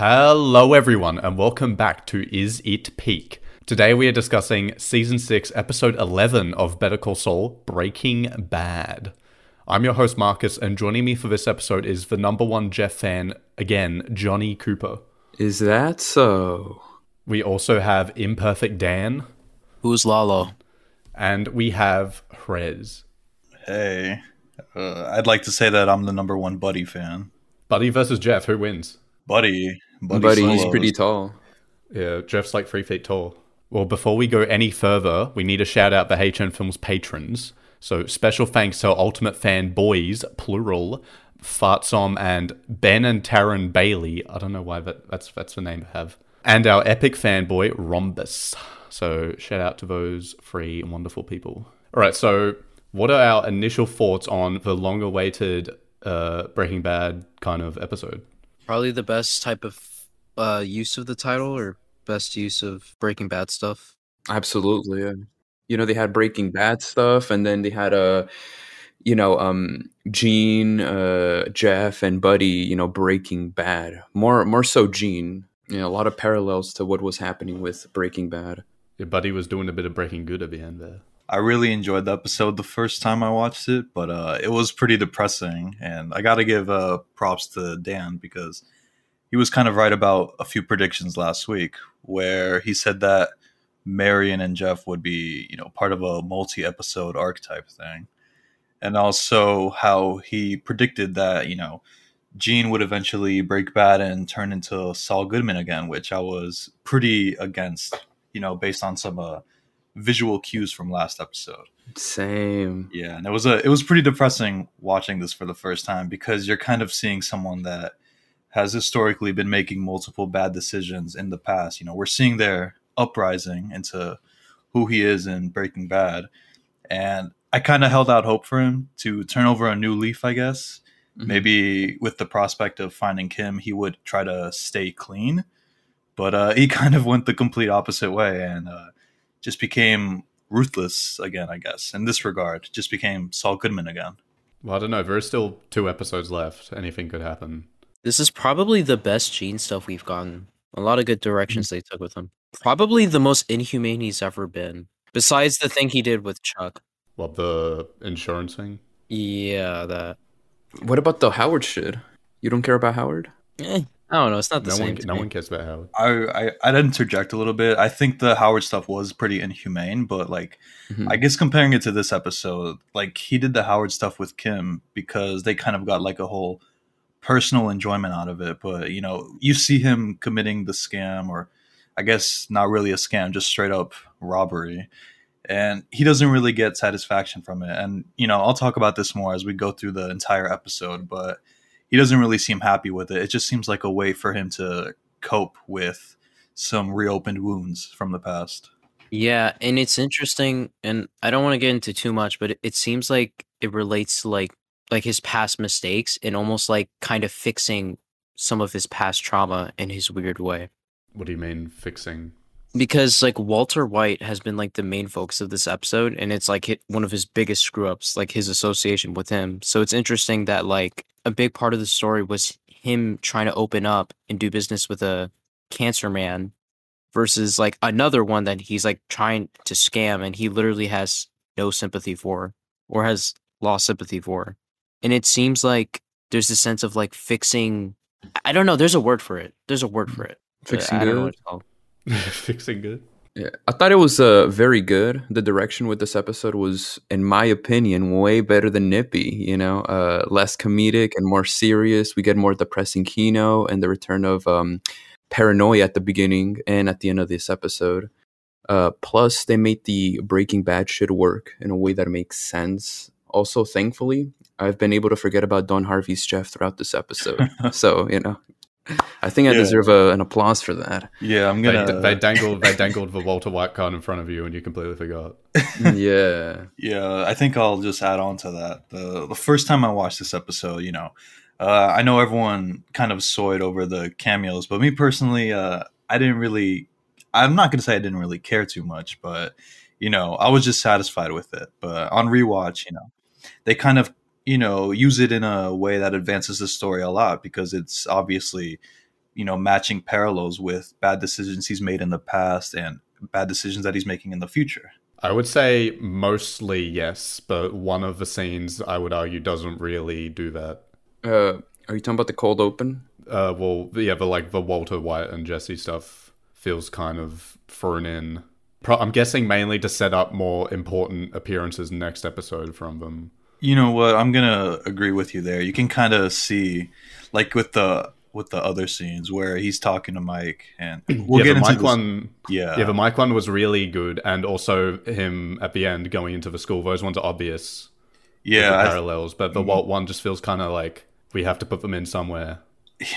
Hello, everyone, and welcome back to Is It Peak? Today we are discussing Season 6, Episode 11 of Better Call Saul Breaking Bad. I'm your host, Marcus, and joining me for this episode is the number one Jeff fan, again, Johnny Cooper. Is that so? We also have Imperfect Dan, Who's Lalo? and we have Hrez. Hey, uh, I'd like to say that I'm the number one Buddy fan. Buddy versus Jeff, who wins? Buddy, Buddy, Buddy, he's pretty tall. Yeah, Jeff's like three feet tall. Well, before we go any further, we need to shout out the HN Films patrons. So special thanks to our Ultimate Fan Boys, plural, Fartsom and Ben and Taryn Bailey. I don't know why that, that's that's the name I have. And our epic fanboy, Rhombus. So shout out to those three wonderful people. All right, so what are our initial thoughts on the long-awaited uh, Breaking Bad kind of episode? Probably the best type of uh, use of the title or best use of Breaking Bad stuff. Absolutely. Yeah. You know, they had Breaking Bad stuff, and then they had a, you know, um, Gene, uh, Jeff, and Buddy. You know, Breaking Bad. More, more so Gene. You know, a lot of parallels to what was happening with Breaking Bad. Your buddy was doing a bit of breaking good at the end there. I really enjoyed the episode the first time I watched it, but uh, it was pretty depressing. And I got to give uh, props to Dan because he was kind of right about a few predictions last week, where he said that Marion and Jeff would be, you know, part of a multi-episode archetype thing, and also how he predicted that, you know, Gene would eventually break bad and turn into Saul Goodman again, which I was pretty against, you know, based on some uh, visual cues from last episode. Same. Yeah, and it was a it was pretty depressing watching this for the first time because you're kind of seeing someone that has historically been making multiple bad decisions in the past. You know, we're seeing their uprising into who he is in Breaking Bad, and I kind of held out hope for him to turn over a new leaf. I guess Mhm. maybe with the prospect of finding Kim, he would try to stay clean, but uh, he kind of went the complete opposite way and uh, just became ruthless again. I guess in this regard, just became Saul Goodman again. Well, I don't know. There's still two episodes left. Anything could happen. This is probably the best Gene stuff we've gotten. A lot of good directions they took with him. Probably the most inhumane he's ever been. Besides the thing he did with Chuck. Well, the insurance thing. Yeah, that. What about the Howard shit? You don't care about Howard? Eh, I don't know. It's not the No same. one, to no me. one cares about Howard. I, I I'd interject a little bit. I think the Howard stuff was pretty inhumane, but like Mhm. I guess comparing it to this episode, like he did the Howard stuff with Kim because they kind of got like a whole personal enjoyment out of it. But you know, you see him committing the scam, or I guess not really a scam, just straight up robbery, and he doesn't really get satisfaction from it. And you know, I'll talk about this more as we go through the entire episode, but he doesn't really seem happy with it. It just seems like a way for him to cope with some reopened wounds from the past. Yeah, and it's interesting, and I don't want to get into too much, but it, it seems like it relates to like like his past mistakes and almost like kind of fixing some of his past trauma in his weird way. What do you mean fixing? Because like Walter White has been like the main focus of this episode, and it's like hit one of his biggest screw ups, like his association with him. So it's interesting that like a big part of the story was him trying to open up and do business with a cancer man versus like another one that he's like trying to scam and he literally has no sympathy for or has lost sympathy for. And it seems like there's this sense of like fixing I don't know, there's a word for it. There's a word mm-hmm. for it. Fixing I don't know good? what it's called. fixing good. Yeah, I thought it was uh, very good. The direction with this episode was, in my opinion, way better than Nippy. You know, uh, less comedic and more serious. We get more depressing Kino and the return of um, paranoia at the beginning and at the end of this episode. Uh, plus, they made the Breaking Bad shit work in a way that makes sense. Also, thankfully, I've been able to forget about Don Harvey's Jeff throughout this episode. so, you know, I think I Yeah. deserve a, an applause for that. Yeah, I'm gonna. they dangled they dangled the Walter White card in front of you, and you completely forgot. yeah. Yeah, I think I'll just add on to that. The the first time I watched this episode, you know, uh, I know everyone kind of soyed over the cameos, but me personally, uh, I didn't really. I'm not gonna say I didn't really care too much, but you know, I was just satisfied with it. But on rewatch, you know, they kind of you know use it in a way that advances the story a lot because it's obviously you know, matching parallels with bad decisions he's made in the past and bad decisions that he's making in the future. I would say mostly yes, but one of the scenes I would argue doesn't really do that. Uh, are you talking about the cold open? Uh, well, yeah, the like the Walter White and Jesse stuff feels kind of thrown in. Pro- I'm guessing mainly to set up more important appearances next episode from them. You know what? I'm gonna agree with you there. You can kind of see, like with the with the other scenes where he's talking to Mike, and we'll yeah, get the into Mike this- one. Yeah, Yeah, the Mike one was really good, and also him at the end going into the school. Those ones are obvious. yeah. the I- parallels, but the mm-hmm. Walt one just feels kind of like we have to put them in somewhere.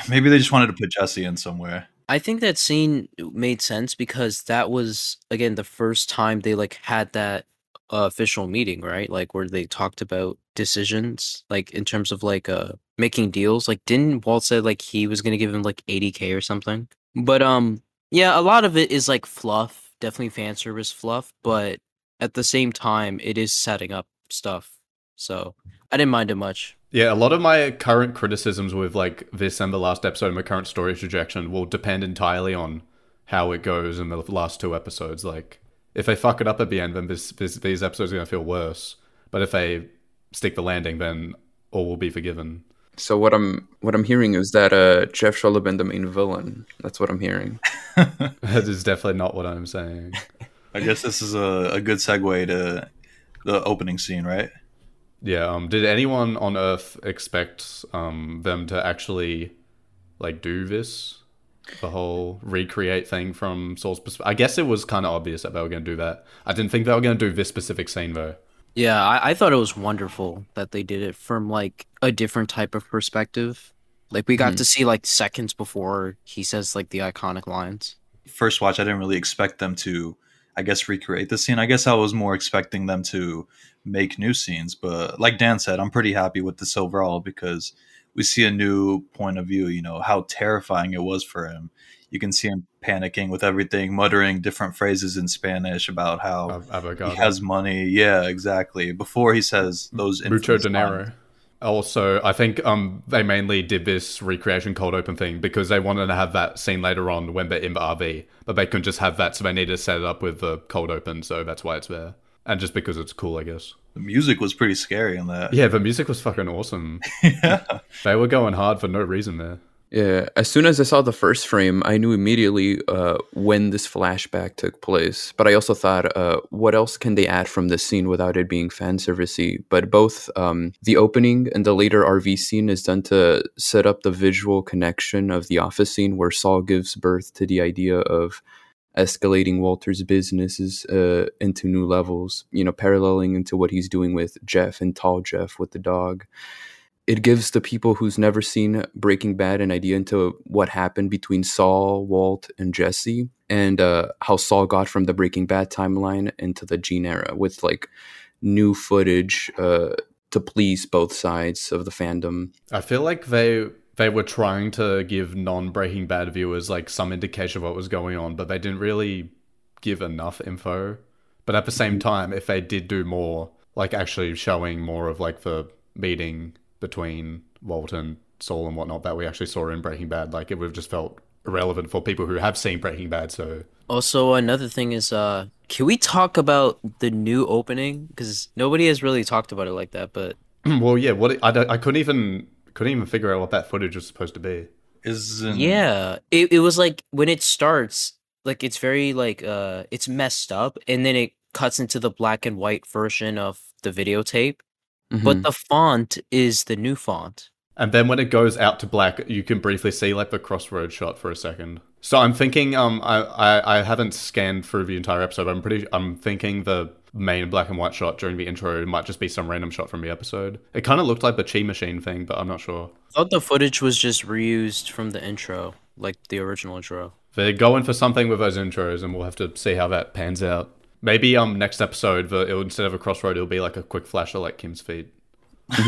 maybe they just wanted to put Jesse in somewhere. I think that scene made sense because that was again the first time they like had that official meeting, right? Like where they talked about decisions, like in terms of like uh making deals. Like didn't Walt say like he was gonna give him like 80k or something? But um yeah, a lot of it is like fluff, definitely fan service fluff, but at the same time it is setting up stuff. So I didn't mind it much. Yeah, a lot of my current criticisms with like this and the last episode of my current story projection will depend entirely on how it goes in the last two episodes. Like, if they fuck it up at the end, then this, this, these episodes are gonna feel worse. But if they stick the landing, then all will be forgiven. So what I'm what I'm hearing is that uh, Jeff should have been the main villain. That's what I'm hearing. that is definitely not what I'm saying. I guess this is a, a good segue to the opening scene, right? Yeah. Um. Did anyone on Earth expect um them to actually like do this? The whole recreate thing from Saul's perspective. I guess it was kind of obvious that they were going to do that. I didn't think they were going to do this specific scene though. Yeah, I, I thought it was wonderful that they did it from like a different type of perspective. Like we got Mhm. to see like seconds before he says like the iconic lines. First watch, I didn't really expect them to, I guess, recreate the scene. I guess I was more expecting them to make new scenes. But like Dan said, I'm pretty happy with this overall because we see a new point of view. You know how terrifying it was for him. You can see him panicking with everything, muttering different phrases in Spanish about how he has money. Yeah, exactly. Before he says those Mucho dinero. lines. Also, I think um they mainly did this recreation cold open thing because they wanted to have that scene later on when they're in the RV, but they couldn't just have that, so they needed to set it up with the cold open, so that's why it's there. And just because it's cool, I guess. The music was pretty scary in that. Yeah, the music was fucking awesome. yeah. They were going hard for no reason there. Yeah, as soon as I saw the first frame, I knew immediately uh, when this flashback took place. But I also thought, uh, what else can they add from this scene without it being fan servicey? But both um, the opening and the later RV scene is done to set up the visual connection of the office scene where Saul gives birth to the idea of escalating Walter's businesses uh, into new levels, you know, paralleling into what he's doing with Jeff and Tall Jeff with the dog it gives the people who's never seen Breaking Bad an idea into what happened between Saul, Walt, and Jesse, and uh, how Saul got from the Breaking Bad timeline into the Gene era with like new footage uh, to please both sides of the fandom. I feel like they they were trying to give non Breaking Bad viewers like some indication of what was going on, but they didn't really give enough info. But at the same time, if they did do more, like actually showing more of like the meeting between Walt and Saul and whatnot that we actually saw in Breaking Bad, like it would have just felt irrelevant for people who have seen Breaking Bad. So Also, another thing is, uh, can we talk about the new opening? Because nobody has really talked about it like that. But well, yeah, what I, I couldn't even couldn't even figure out what that footage was supposed to be. Isn't yeah, it it was like when it starts, like it's very like uh, it's messed up, and then it cuts into the black and white version of the videotape, but Mhm. the font is the new font. And then when it goes out to black, you can briefly see like the crossroad shot for a second. So I'm thinking, um, I, I, I haven't scanned through the entire episode. I'm pretty, I'm thinking the main black and white shot during the intro might just be some random shot from the episode. It kind of looked like the Chi Machine thing, but I'm not sure. I thought the footage was just reused from the intro, like the original intro. They're going for something with those intros, and we'll have to see how that pans out. Maybe um next episode, the, it'll, instead of a crossroad, it'll be like a quick flash of like Kim's feet.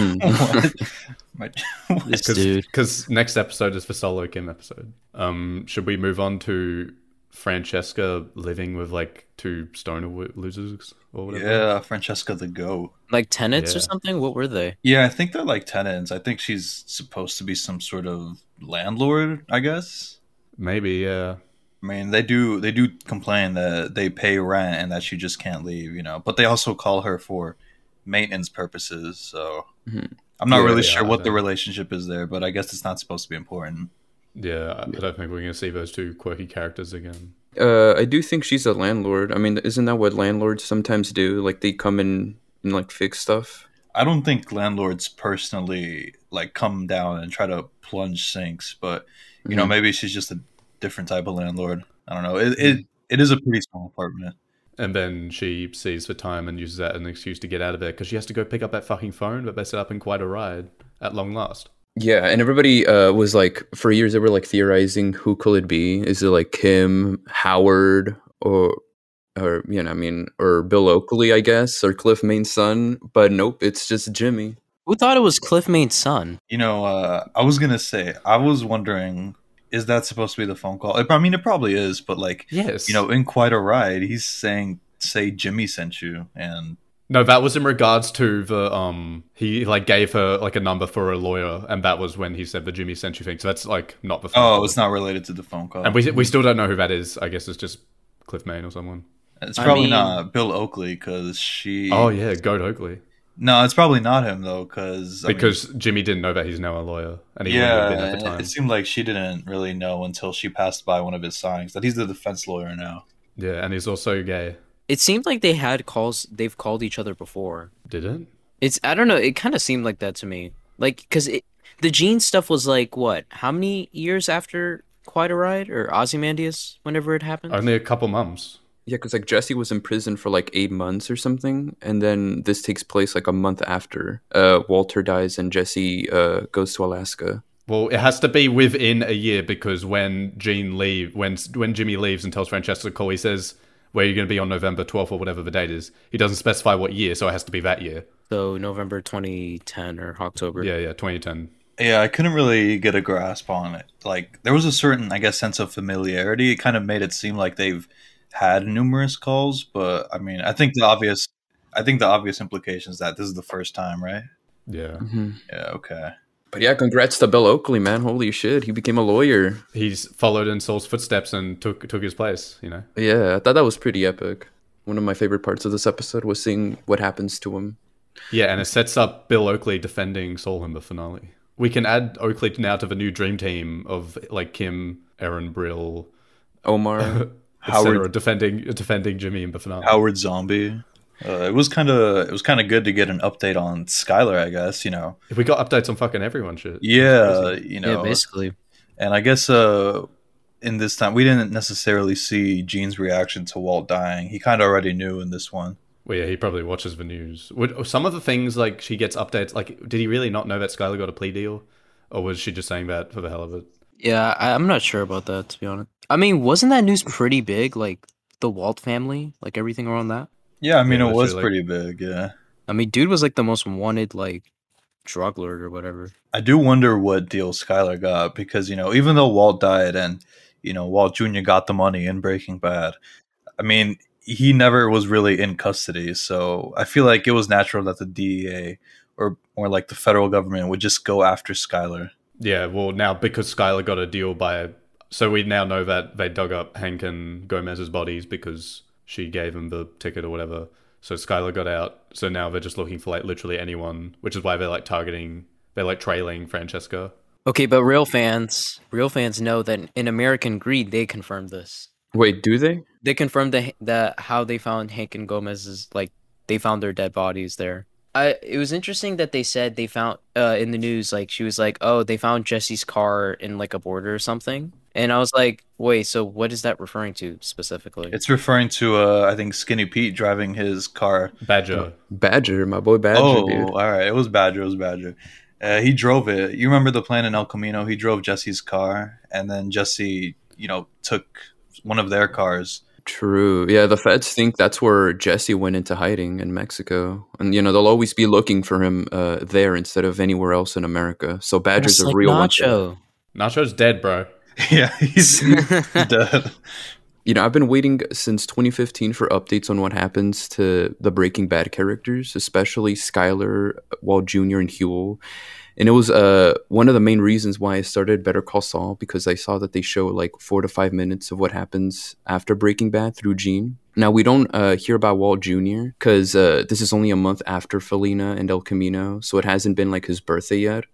This dude. Because next episode is the solo Kim episode. Um, should we move on to Francesca living with like two stoner w- losers or whatever? yeah, Francesca the goat. Like tenants or something? What were they? Yeah, I think they're like tenants. I think she's supposed to be some sort of landlord. I guess. Maybe, yeah. I mean, they do they do complain that they pay rent and that she just can't leave, you know. But they also call her for maintenance purposes. So Mhm. I'm not Yeah, really yeah, sure what the relationship is there, but I guess it's not supposed to be important. Yeah, I I don't think we're going to see those two quirky characters again. Uh, I do think she's a landlord. I mean, isn't that what landlords sometimes do? Like they come in and like fix stuff. I don't think landlords personally like come down and try to plunge sinks, but you know, Mhm. maybe she's just a different type of landlord. I don't know. It it, it is a pretty small apartment. And then she sees the time and uses that as an excuse to get out of there because she has to go pick up that fucking phone that they set up in quite a ride at long last. Yeah, and everybody uh, was like, for years they were like theorizing who could it be? Is it like Kim, Howard, or or you know, I mean, or Bill Oakley, I guess, or Cliff Main's son? But nope, it's just Jimmy. Who thought it was Cliff Main's son? You know, uh, I was gonna say, I was wondering, is that supposed to be the phone call? I mean, it probably is, but like, Yes. you know, in quite a ride, he's saying, "Say Jimmy sent you," and No, that was in regards to the um he like gave her like a number for a lawyer and that was when he said the Jimmy sent you thing. So that's like not the phone oh, call. it's not related to the phone call. And we we still don't know who that is. I guess it's just Cliff Main or someone. it's I probably mean- not Bill Oakley because she. Oh yeah, Goat Oakley. no, it's probably not him though because Because Jimmy didn't know that he's now a lawyer and he yeah, have been at the time. it seemed like she didn't really know until she passed by one of his signings that he's the defense lawyer now. Yeah, and he's also gay. It seemed like they had calls. They've called each other before. Did it? It's I don't know. It kind of seemed like that to me. Like because the Gene stuff was like what? How many years after Quite a Ride or Ozymandias? Whenever it happened. Only a couple months. Yeah, because like Jesse was in prison for like eight months or something, and then this takes place like a month after uh, Walter dies and Jesse uh, goes to Alaska. Well, it has to be within a year because when Gene leave, when when Jimmy leaves and tells Francesca to call, he says where you're going to be on November 12th or whatever the date is. He doesn't specify what year, so it has to be that year. so November 2010 or October. Yeah, yeah, 2010. Yeah, I couldn't really get a grasp on it. Like there was a certain, I guess, sense of familiarity. It kind of made it seem like they've had numerous calls, but I mean, I think the obvious, I think the obvious implication is that this is the first time, right? Yeah, mm-hmm. Yeah. Okay. But yeah, congrats to Bill Oakley, man. Holy shit, he became a lawyer. he's followed in Saul's footsteps and took took his place. You know. Yeah, I thought that was pretty epic. One of my favorite parts of this episode was seeing what happens to him. Yeah, and it sets up Bill Oakley defending Saul in the finale. We can add Oakley now to the new dream team of like Kim, Erin Brill, Omar. etc. Howard- defending defending Jimmy in the finale. Howard Zombie. Uh, it was kind of, it was kind of good to get an update on Skyler. I guess you know. If we got updates on fucking everyone. Shit. Yeah, you know. yeah, basically. And I guess uh, in this time, we didn't necessarily see Gene's reaction to Walt dying. He kind of already knew in this one. Well, yeah, he probably watches the news. Would some of the things like she gets updates? Like, did he really not know that Skyler got a plea deal, or was she just saying that for the hell of it? Yeah, I, I'm not sure about that to be honest. I mean, wasn't that news pretty big? Like the Walt family, like everything around that. Yeah, I mean, Yeah, it was literally, pretty big. Yeah. I mean, dude was like the most wanted like drug lord or whatever. I do wonder what deal Skyler got because, you know, even though Walt died and, you know, Walt Jr. got the money in Breaking Bad, I mean, he never was really in custody. So I feel like it was natural that the DEA or more like the federal government would just go after Skyler. Yeah, well, now because Skyler got a deal by, so we now know that they dug up Hank and Gomez's bodies because she gave him the ticket or whatever. So Skyler got out. So now they're just looking for like literally anyone, which is why they're like targeting, they're like trailing Francesca. Okay, but real fans, real fans know that in American Greed they confirmed this. Wait, do they? They confirmed that that how they found Hank and Gomez's like they found their dead bodies there. I it was interesting that they said they found uh in the news like she was like oh they found Jesse's car in like a border or something and I was like wait so what is that referring to specifically? It's referring to, uh, I think, Skinny Pete driving his car. Badger. Badger, my boy Badger, oh, dude. all right. It was Badger. It was Badger. Uh, he drove it. You remember the plan in El Camino? He drove Jesse's car, and then Jesse, you know, took one of their cars. True. Yeah, the feds think that's where Jesse went into hiding in Mexico, and you know they'll always be looking for him uh, there instead of anywhere else in America. So Badger's Just a like real one. Nacho. Nacho's dead, bro. yeah, he's, dead. You know, I've been waiting since 2015 for updates on what happens to the Breaking Bad characters, especially Skyler, Walt Jr., and Huell. and it was uh one of the main reasons why I started Better Call Saul because I saw that they show like four to five minutes of what happens after Breaking Bad through Gene. Now we don't uh, hear about Walt Jr. because uh, this is only a month after Felina and El Camino, so it hasn't been like his birthday yet.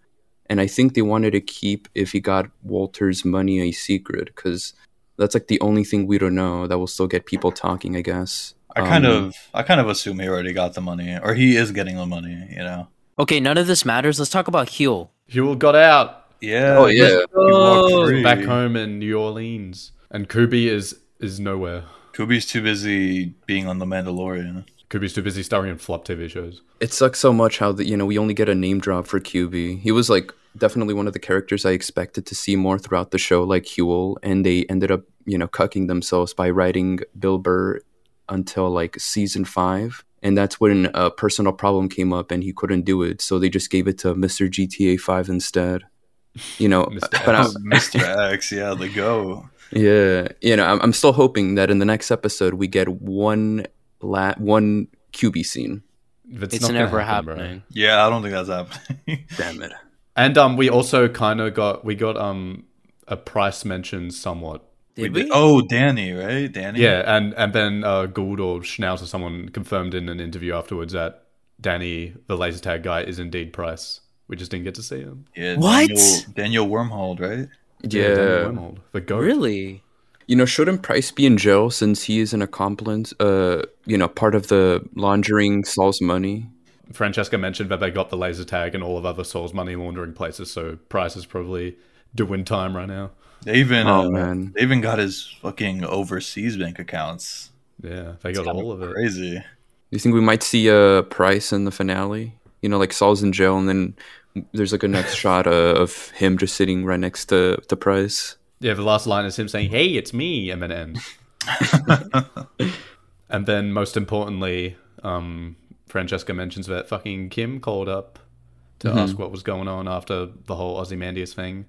And I think they wanted to keep if he got Walter's money a secret because that's like the only thing we don't know that will still get people talking. I guess. I kind Um, of I kind of assume he already got the money, or he is getting the money. You know. Okay, none of this matters. Let's talk about Huell. Huell got out Yeah. Oh, yeah. he walked Oh. back home in New Orleans, and Kuby is is nowhere. Kuby's too busy being on the Mandalorian. Kuby's too busy starring in flop TV shows. It sucks so much how that you know we only get a name drop for Kuby. He was like definitely one of the characters I expected to see more throughout the show, like Huell, and they ended up you know cucking themselves by writing Bill Burr until like season five, and that's when a personal problem came up and he couldn't do it, so they just gave it to Mr. GTA Five instead. You know, Mr. but I, Mr. X, yeah, the go. yeah, you know, I'm, I'm still hoping that in the next episode we get one la- one Kuby scene. It's, It's not never happen, bro. happening. Yeah, I don't think that's happening. Damn it. And um, we also kind of got we got um a price mentioned somewhat. Did We we? Oh, Danny, right? Danny. Yeah, and and then uh, Gould or Schnauz or someone confirmed in an interview afterwards that Danny, the laser tag guy, is indeed Price. We just didn't get to see him. Yeah, What? Daniel, Daniel Wormald, right? Yeah, Danny Wormald, the goat. Really? You know, shouldn't Price be in jail since he is an accomplice? Uh, you know, part of the laundering Saul's money. Francesca mentioned that they got the laser tag and all of other Saul's money laundering places, so Price is probably doing time right now. They even Oh, uh, man. they even got his fucking overseas bank accounts. Yeah, they got Kinda all of it. Crazy. You think we might see uh, Price in the finale? You know, like Saul's in jail, and then there's like a next shot uh, of him just sitting right next to to Price. Yeah, the last line is him saying, "Hey, it's me," and then it and then, most importantly, um, Francesca mentions that fucking Kim called up to ask what was going on after the whole Ozymandias thing,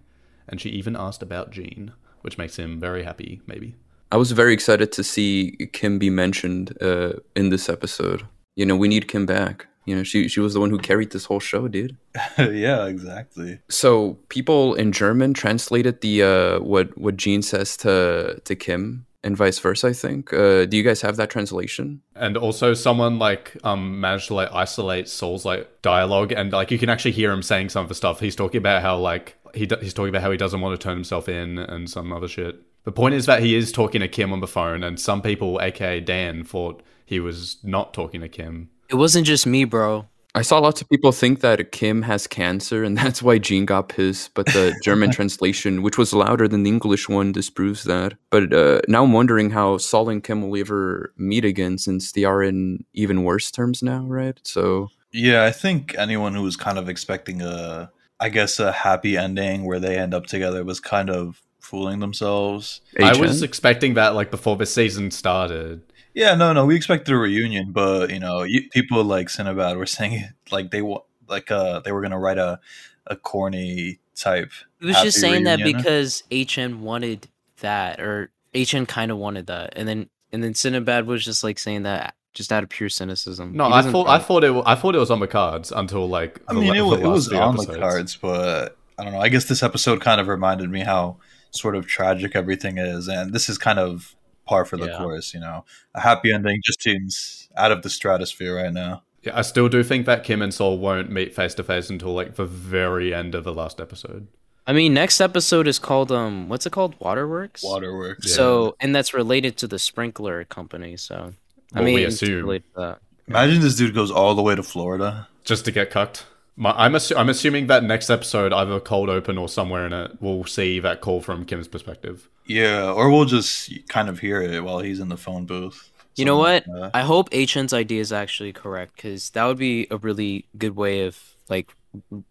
and she even asked about Gene, which makes him very happy. Maybe. I was very excited to see Kim be mentioned uh, in this episode. You know, we need Kim back. You know, she she was the one who carried this whole show, dude. yeah, exactly. So people in German translated the uh, what what Gene says to to Kim and vice versa. I think. Uh, do you guys have that translation? And also, someone like um managed to like isolate Saul's like dialogue, and like you can actually hear him saying some of the stuff. He's talking about how like he do- he's talking about how he doesn't want to turn himself in and some other shit. The point is that he is talking to Kim on the phone, and some people, aka Dan, thought he was not talking to Kim. It wasn't just me, bro. I saw lots of people think that Kim has cancer and that's why Gene got pissed, but the German translation, which was louder than the English one, disproves that. But uh, now I'm wondering how Saul and Kim will ever meet again since they are in even worse terms now, right? So Yeah, I think anyone who was kind of expecting a, I guess, a happy ending where they end up together was kind of fooling themselves. I was expecting that like before the season started. Yeah, no, no, we expected a reunion, but you know, you, people like Cinnabad were saying like they wa- like uh they were gonna write a a corny type. He was just saying that because HN wanted that, or HN kind of wanted that, and then and then Cinnabad was just like saying that just out of pure cynicism. No, I doesn't thought I thought it I thought it was on the cards until like I mean, la- it, the it was few on the cards, but I don't know. I guess this episode kind of reminded me how sort of tragic everything is, and this is kind of par for the Yeah. course. You know, a happy ending just seems out of the stratosphere right now. Yeah, I still do think that Kim and Saul won't meet face to face until like the very end of the last episode. I mean, next episode is called um, what's it called? Waterworks. Waterworks. So, and that's related to the sprinkler company. So, I Well, mean, it's assume. to that. Imagine this dude goes all the way to Florida. just to get cucked. My, I'm assu- I'm assuming that next episode, either cold open or somewhere in it, we'll see that call from Kim's perspective. Yeah, or we'll just kind of hear it while he's in the phone booth. You know what? Like. I hope HN's idea is actually correct because that would be a really good way of like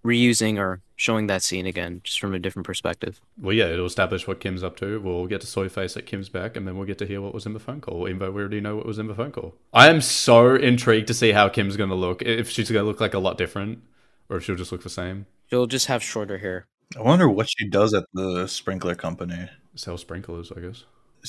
reusing or showing that scene again, just from a different perspective. Well, yeah, it'll establish what Kim's up to. We'll get to soy face at Kim's back, and then we'll get to hear what was in the phone call, even though we already know what was in the phone call. I am so intrigued to see how Kim's going to look. If she's going to look like a lot different, or if she'll just look the same. She'll just have shorter hair. I wonder what she does at the sprinkler company. Sell sprinklers, I guess.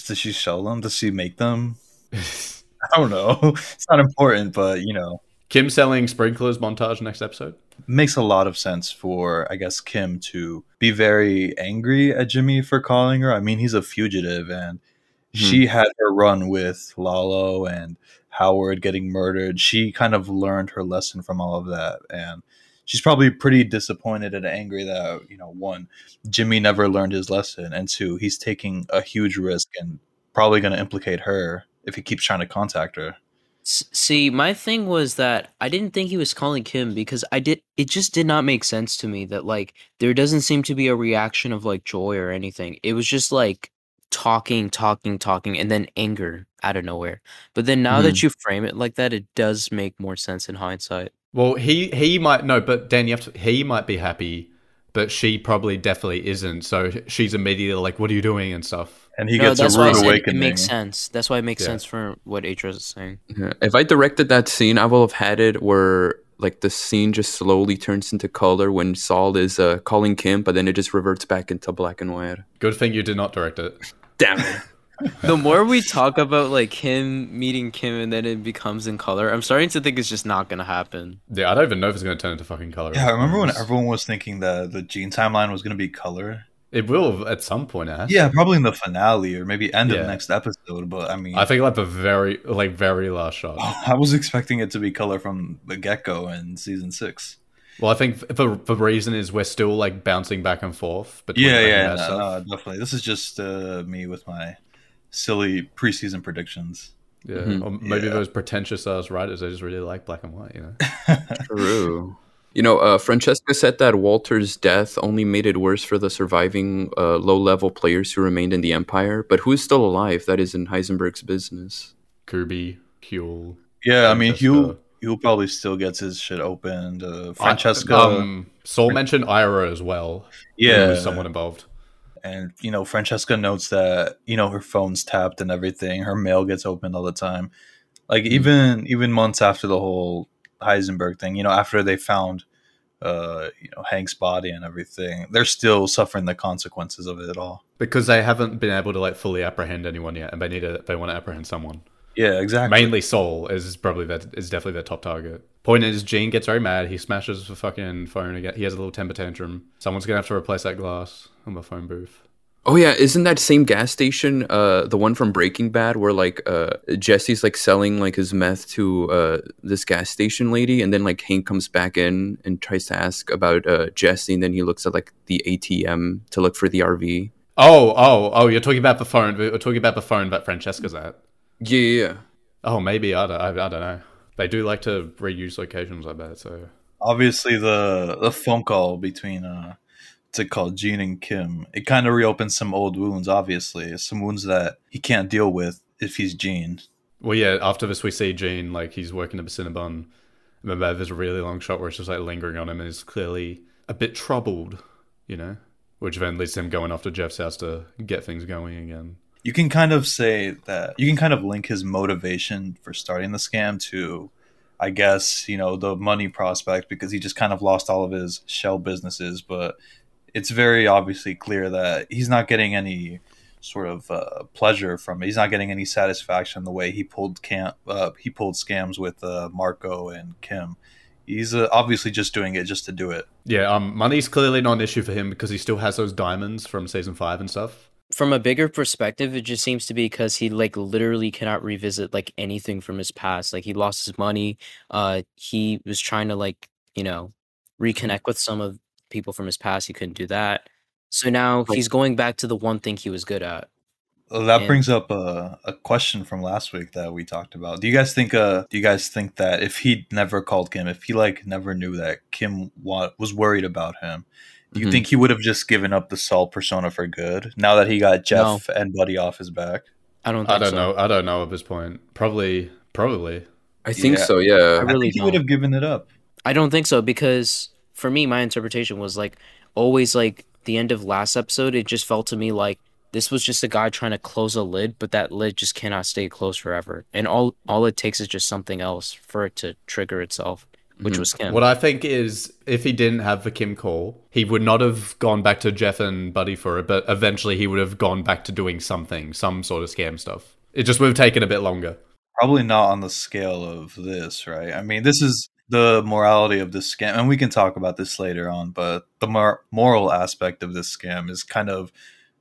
Does she sell them? Does she make them? I don't know. It's not important, but you know. Kim selling sprinklers montage next episode. makes a lot of sense for I guess Kim to be very angry at Jimmy for calling her. I mean, he's a fugitive and hmm. she had her run with Lalo and Howard getting murdered. She kind of learned her lesson from all of that and she's probably pretty disappointed and angry that, you know, one, Jimmy never learned his lesson and two, he's taking a huge risk and probably going to implicate her if he keeps trying to contact her. See, my thing was that I didn't think he was calling Kim because I did. It just did not make sense to me that like there doesn't seem to be a reaction of like joy or anything. It was just like talking, talking, talking, and then anger out of nowhere. But then now that hmm. you frame it like that, it does make more sense in hindsight. Well, he he might no, but Dan, you have to. He might be happy, but she probably definitely isn't. So she's immediately like, "What are you doing?" and stuff. And he No, gets a that's why rude awakening. it makes sense. That's why it makes Yeah. sense for what Atros is saying. Yeah. If I directed that scene, I will have had it where like the scene just slowly turns into color when Saul is uh, calling Kim, but then it just reverts back into black and white. Good thing you did not direct it. Damn it. The more we talk about like him meeting Kim and then it becomes in color, I'm starting to think it's just not gonna happen. Yeah, I don't even know if it's going to turn into fucking color. Yeah, I remember when everyone was thinking that the Gene timeline was going to be color. it will at some point. Ash. Yeah, probably in the finale or maybe end Yeah. of next episode. But I mean, I think like the very like very last shot. I was expecting it to be color from the get go in season six. Well, I think the the reason is we're still like bouncing back and forth. But Yeah, yeah, no, no, definitely. This is just uh, me with my silly preseason predictions. Yeah, Mhm. or maybe Yeah. those pretentious ass writers I just really like black and white. You know. True. You know, uh, Francesca said that Walter's death only made it worse for the surviving uh, low level players who remained in the Empire. But who is still alive? That is in Heisenberg's business. Kirby, Kuel. Yeah, I mean, Francesca. Hugh Hugh probably still gets his shit opened. Uh, Francesca, Um, Saul mentioned Ira as well. who yeah, was someone involved. And you know, Francesca notes that you know her phone's tapped and everything. Her mail gets opened all the time. Like even even months after the whole Heisenberg thing, you know, after they found uh, you know Hank's body and everything, they're still suffering the consequences of it all. because they haven't been able to like fully apprehend anyone yet, and they need to they want to apprehend someone. Yeah, exactly. Mainly Saul is probably that is definitely their top target. Point is, Gene gets very mad. He smashes the fucking phone again. He has a little temper tantrum. Someone's gonna have to replace that glass on the phone booth. Oh yeah, isn't that same gas station uh the one from Breaking Bad where like uh Jesse's like selling like his meth to uh this gas station lady and then like Hank comes back in and tries to ask about uh Jesse and then he looks at like the ATM to look for the RV. Oh, oh, oh! You're talking about the phone. We're talking about the phone that Francesca's at. Yeah, yeah, yeah. Oh, maybe I don't. I, I don't know. They do like to reuse locations. I bet. So obviously the the phone call between uh what's it called Gene and Kim it kind of reopens some old wounds obviously some wounds that he can't deal with if he's Gene Well, yeah. After this, we see Gene like he's working at the Cinnabon. Remember, there's a really long shot where it's just like lingering on him, and he's clearly a bit troubled, you know. Which then leads to him going off to Jeff's house to get things going again. You can kind of say that you can kind of link his motivation for starting the scam to I guess you know the money prospect because he just kind of lost all of his shell businesses but it's very obviously clear that he's not getting any sort of uh, pleasure from it. He's not getting any satisfaction the way he pulled camp uh, he pulled scams with uh, Marco and Kim. He's uh, obviously just doing it just to do it. Yeah, um, money's clearly not an issue for him because he still has those diamonds from season five and stuff. From a bigger perspective, it just seems to be because he like literally cannot revisit like anything from his past. Like he lost his money. Uh, he was trying to like you know reconnect with some of people from his past. He couldn't do that. So now he's going back to the one thing he was good at. That And- brings up a, a question from last week that we talked about. Do you guys think? Uh, do you guys think that if he never called Kim, if he like never knew that Kim wa- was worried about him, do you Mhm. think he would have just given up the Saul persona for good? Now that he got Jeff and Buddy off his back, I don't. Think I don't so. know. I don't know at this point. Probably, probably. I think Yeah. so, I yeah. really I think he would have given it up. I don't think so because for me, my interpretation was like always like the end of last episode. It just felt to me like this was just a guy trying to close a lid, but that lid just cannot stay closed forever. And all all it takes is just something else for it to trigger itself, which Mhm. was Kim. What I think is, if he didn't have the Kim call, he would not have gone back to Jeff and Buddy for it. But eventually, he would have gone back to doing something, some sort of scam stuff. It just would have taken a bit longer. Probably not on the scale of this, right? I mean, this is the morality of this scam, and we can talk about this later on, but the mor- moral aspect of this scam is kind of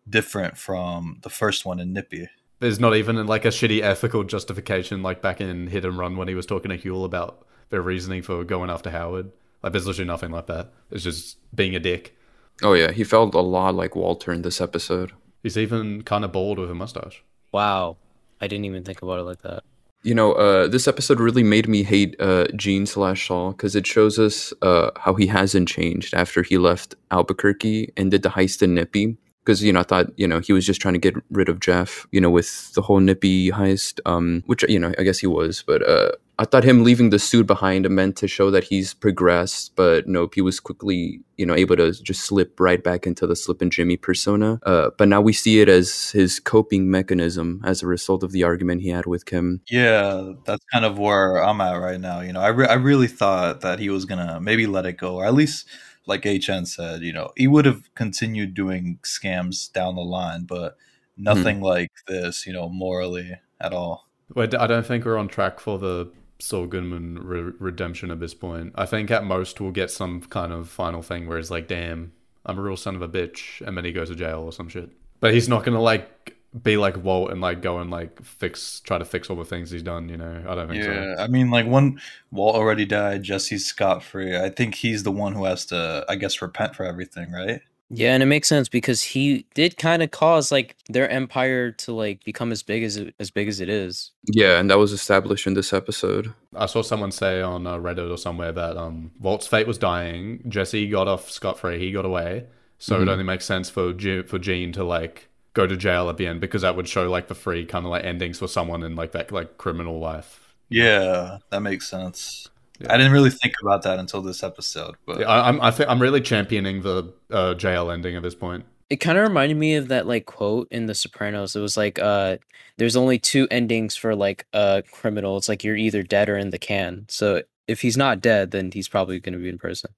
different from the first one in Nippy. There's not even like a shitty ethical justification like back in Hit and Run when he was talking to Huell about their reasoning for going after Howard. Like there's literally nothing like that. It's just being a dick. Oh yeah, he felt a lot like Walter in this episode. He's even kind of bald with a mustache. Wow. I didn't even think about it like that. You know, uh, this episode really made me hate uh, Gene slash Saul because it shows us uh, how he hasn't changed after he left Albuquerque and did the heist in Nippy. Because you know, I thought you know he was just trying to get rid of Jeff. You know, with the whole Nippy heist, um, which you know I guess he was, but uh, I thought him leaving the suit behind meant to show that he's progressed, but nope, he was quickly, you know, able to just slip right back into the Slippin' Jimmy persona. Uh, but now we see it as his coping mechanism as a result of the argument he had with Kim. Yeah, that's kind of where I'm at right now. You know, I, re- I really thought that he was gonna maybe let it go, or at least, like HN said, you know, he would have continued doing scams down the line, but nothing mm-hmm. like this, you know, morally at all. Wait, I don't think we're on track for the Saul Goodman re- redemption at this point. I think at most we'll get some kind of final thing where he's like, "Damn, I'm a real son of a bitch," and then he goes to jail or some shit. But he's not gonna like be like Walt and like go and like fix, try to fix all the things he's done. You know, I don't think yeah, so. I mean, like when Walt already died, Jesse's scot free. I think he's the one who has to, I guess, repent for everything, right? Yeah, and it makes sense because he did kind of cause like their empire to like become as big as it, as big as it is. Yeah, and that was established in this episode. I saw someone say on uh, Reddit or somewhere that um, Walt's fate was dying. Jesse got off scot free. He got away. So mm-hmm. it only makes sense for G- for Gene to like go to jail at the end because that would show like the free kind of like endings for someone in like that like criminal life. Yeah, that makes sense. Yeah. I didn't really think about that until this episode, but yeah, I, am I think I'm really championing the uh, jail ending at this point. It kind of reminded me of that like quote in The Sopranos. It was like, uh, "There's only two endings for like a criminal. It's like you're either dead or in the can. So if he's not dead, then he's probably going to be in prison."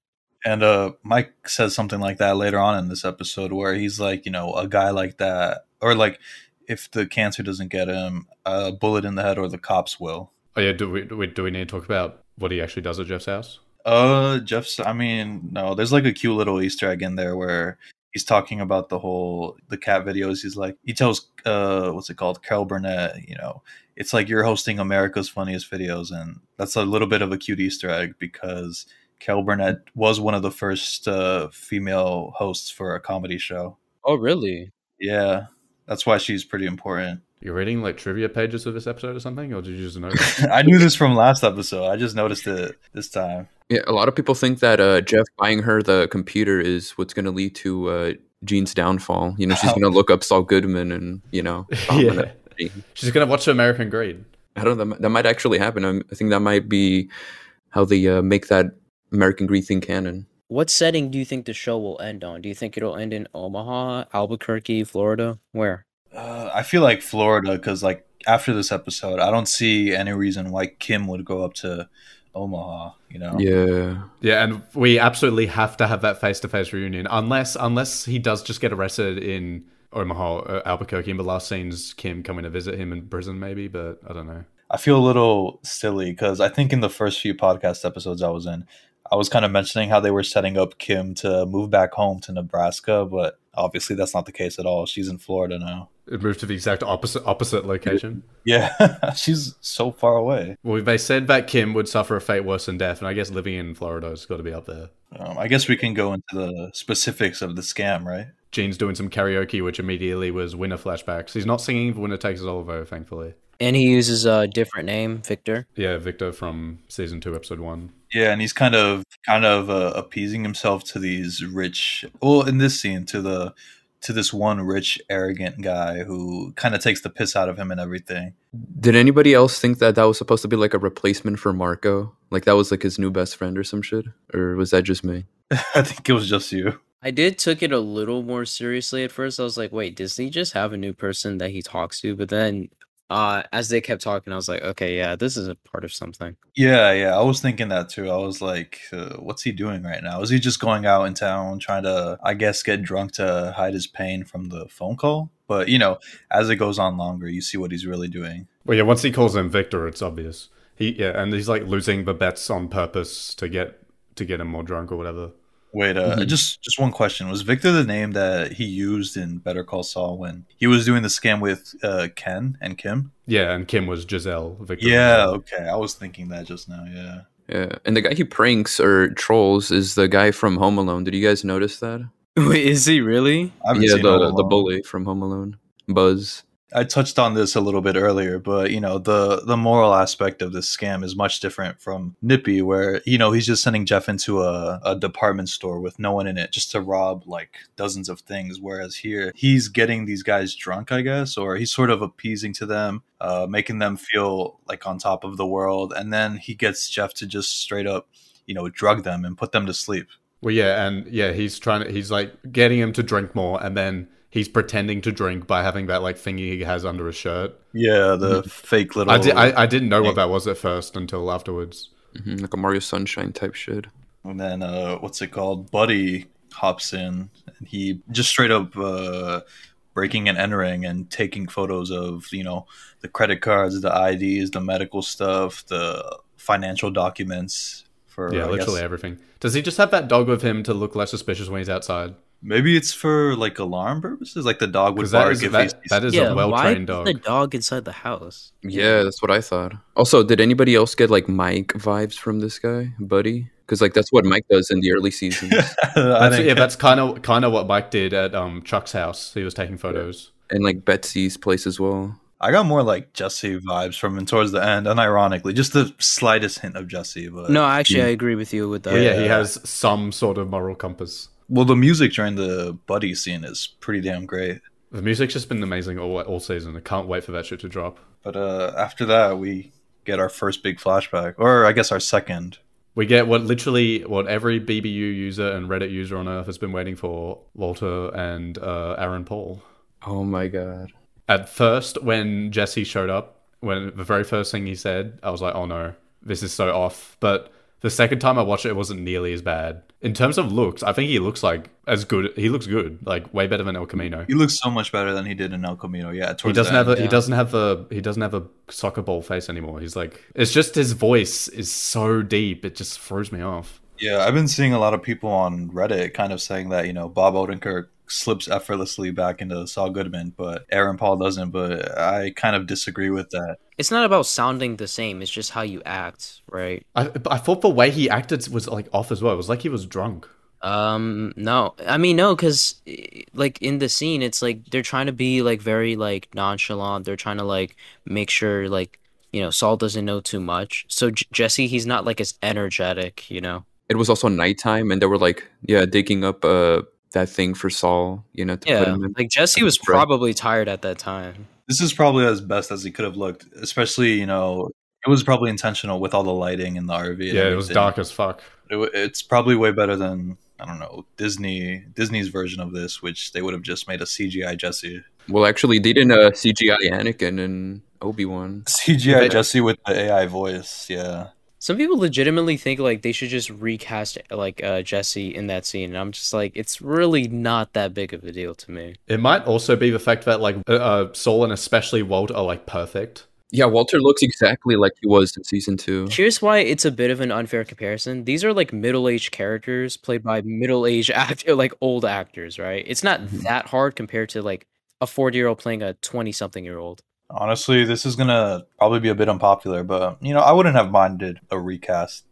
And uh, Mike says something like that later on in this episode, where he's like, you know, a guy like that, or like, if the cancer doesn't get him, a bullet in the head, or the cops will. Oh yeah, do we do we, do we need to talk about what he actually does at Jeff's house? Uh, Jeff's. I mean, no. There's like a cute little Easter egg in there where he's talking about the whole the cat videos. He's like, he tells, uh, what's it called, Carol Burnett. You know, it's like you're hosting America's funniest videos, and that's a little bit of a cute Easter egg because Carol Burnett was one of the first uh, female hosts for a comedy show. Oh, really? Yeah, that's why she's pretty important. You're reading like trivia pages of this episode or something, or did you just know? I knew this from last episode. I just noticed it this time. Yeah, a lot of people think that uh, Jeff buying her the computer is what's going to lead to uh, Gene's downfall. You know, she's going to look up Saul Goodman and you know, yeah. she's going to watch American Greed. I don't know. That, that might actually happen. I'm, i think that might be how they uh, make that American Greed thing canon. What setting do you think the show will end on? Do you think it'll end in Omaha, Albuquerque, Florida? Where? Uh, I feel like Florida because like after this episode, I don't see any reason why Kim would go up to Omaha. You know? Yeah, yeah, and we absolutely have to have that face to face reunion unless unless he does just get arrested in Omaha, uh, Albuquerque, and the last scene's Kim coming to visit him in prison, maybe. But I don't know. I feel a little silly because I think in the first few podcast episodes I was in, I was kind of mentioning how they were setting up Kim to move back home to Nebraska, but obviously that's not the case at all. She's in Florida now. It moved to the exact opposite opposite location. Yeah, she's so far away. Well, they said that Kim would suffer a fate worse than death, and I guess living in Florida has got to be up there. Um, I guess we can go into the specifics of the scam, right? Gene's doing some karaoke, which immediately was winter flashbacks. He's not singing for "Winner Takes It All," though, thankfully. And he uses a different name, Victor. Yeah, Victor from season two, episode one. Yeah, and he's kind of kind of uh, appeasing himself to these rich. Well, in this scene, to the to this one rich, arrogant guy who kind of takes the piss out of him and everything. Did anybody else think that that was supposed to be like a replacement for Marco? Like that was like his new best friend or some shit? Or was that just me? I think it was just you. I did took it a little more seriously at first. I was like, wait, does he just have a new person that he talks to? But then uh, as they kept talking, I was like, okay, yeah, this is a part of something. Yeah, yeah, I was thinking that too. I was like, uh, what's he doing right now? Is he just going out in town trying to, I guess, get drunk to hide his pain from the phone call? But you know, as it goes on longer, you see what he's really doing. Well, yeah, once he calls him Victor, it's obvious. He yeah, and he's like losing the bets on purpose to get to get him more drunk or whatever. Wait, uh, Mhm. just just one question: Was Victor the name that he used in Better Call Saul when he was doing the scam with uh, Ken and Kim? Yeah, and Kim was Giselle. Victor was Yeah, okay, I was thinking that just now. Yeah, Yeah, and the guy he pranks or trolls is the guy from Home Alone. Did you guys notice that? Wait, is he really? I haven't yeah, seen Home the the bully from Home Alone, Buzz. I touched on this a little bit earlier, but you know the the moral aspect of this scam is much different from Nippy, where you know he's just sending Jeff into a, a department store with no one in it just to rob like dozens of things. Whereas here he's getting these guys drunk, I guess, or he's sort of appeasing to them, uh, making them feel like on top of the world, and then he gets Jeff to just straight up, you know, drug them and put them to sleep. Well, yeah, and yeah, he's trying to. He's like getting him to drink more, and then he's pretending to drink by having that like thingy he has under his shirt. Yeah, the fake little. I, di- I I didn't know what that was at first until afterwards. hmm like a Mario Sunshine type shit. And then uh, what's it called? Buddy hops in and he just straight up uh, breaking and entering and taking photos of you know the credit cards, the IDs, the medical stuff, the financial documents. For Yeah, I literally guess- everything. Does he just have that dog with him to look less suspicious when he's outside? Maybe it's for like alarm purposes, like the dog would bark is if that, he's. that is yeah, a well why trained is dog. the dog inside the house? Yeah, that's what I thought. Also, did anybody else get like Mike vibes from this guy, Buddy? Because like that's what Mike does in the early seasons, That's, yeah, that's kind of kind of what Mike did at um, Chuck's house. He was taking photos. and like Betsy's place as well. I got more like Jesse vibes from him towards the end, unironically, just the slightest hint of Jesse. But No, actually, I agree with you with that. But yeah, he has some sort of moral compass. Well, the music during the buddy scene is pretty damn great. The music's just been amazing all, all season. I can't wait for that shit to drop. But uh, after that, we get our first big flashback, or I guess our second. We get what literally what every BBU user and Reddit user on Earth has been waiting for: Walter and uh, Aaron Paul. Oh my god. At first, when Jesse showed up, when the very first thing he said, I was like, "Oh no, this is so off." But the second time I watched it, it wasn't nearly as bad. In terms of looks, I think he looks like as good. He looks good, like way better than El Camino. He looks so much better than he did in El Camino. Yeah, He doesn't have a end. he doesn't have a he doesn't have a soccer ball face anymore. He's like it's just his voice is so deep, it just throws me off. Yeah, I've been seeing a lot of people on Reddit kind of saying that you know Bob Odenkirk slips effortlessly back into Saul Goodman, but Aaron Paul doesn't. But I kind of disagree with that. It's not about sounding the same. It's just how you act, right? I I thought the way he acted was like off as well. It was like he was drunk. Um, no, I mean no, because like in the scene, it's like they're trying to be like very like nonchalant. They're trying to like make sure like you know Saul doesn't know too much. So J- Jesse, he's not like as energetic, you know. It was also nighttime, and they were like, yeah, digging up uh that thing for Saul, you know, to put Yeah, him in. like Jesse was probably tired at that time. This is probably as best as he could have looked, especially you know it was probably intentional with all the lighting in the RV. and Yeah, it was dark as fuck. It it's probably way better than I don't know Disney Disney's version of this, which they would have just made a CGI Jesse. Well, actually, they didn't uh, CGI Anakin and Obi Wan. CGI Jesse with the AI voice. Yeah. Some people legitimately think like they should just recast like uh, Jesse in that scene. And I'm just like, it's really not that big of a deal to me. It might also be the fact that like uh, uh, Saul and especially Walt are like perfect. Yeah, Walter looks exactly like he was in season two. Here's why it's a bit of an unfair comparison. These are like middle-aged characters played by middle-aged actor, like old actors, right? It's not Mhm. that hard compared to like a 40-year-old playing a 20-something-year-old. Honestly, this is gonna probably be a bit unpopular, but you know, I wouldn't have minded a recast.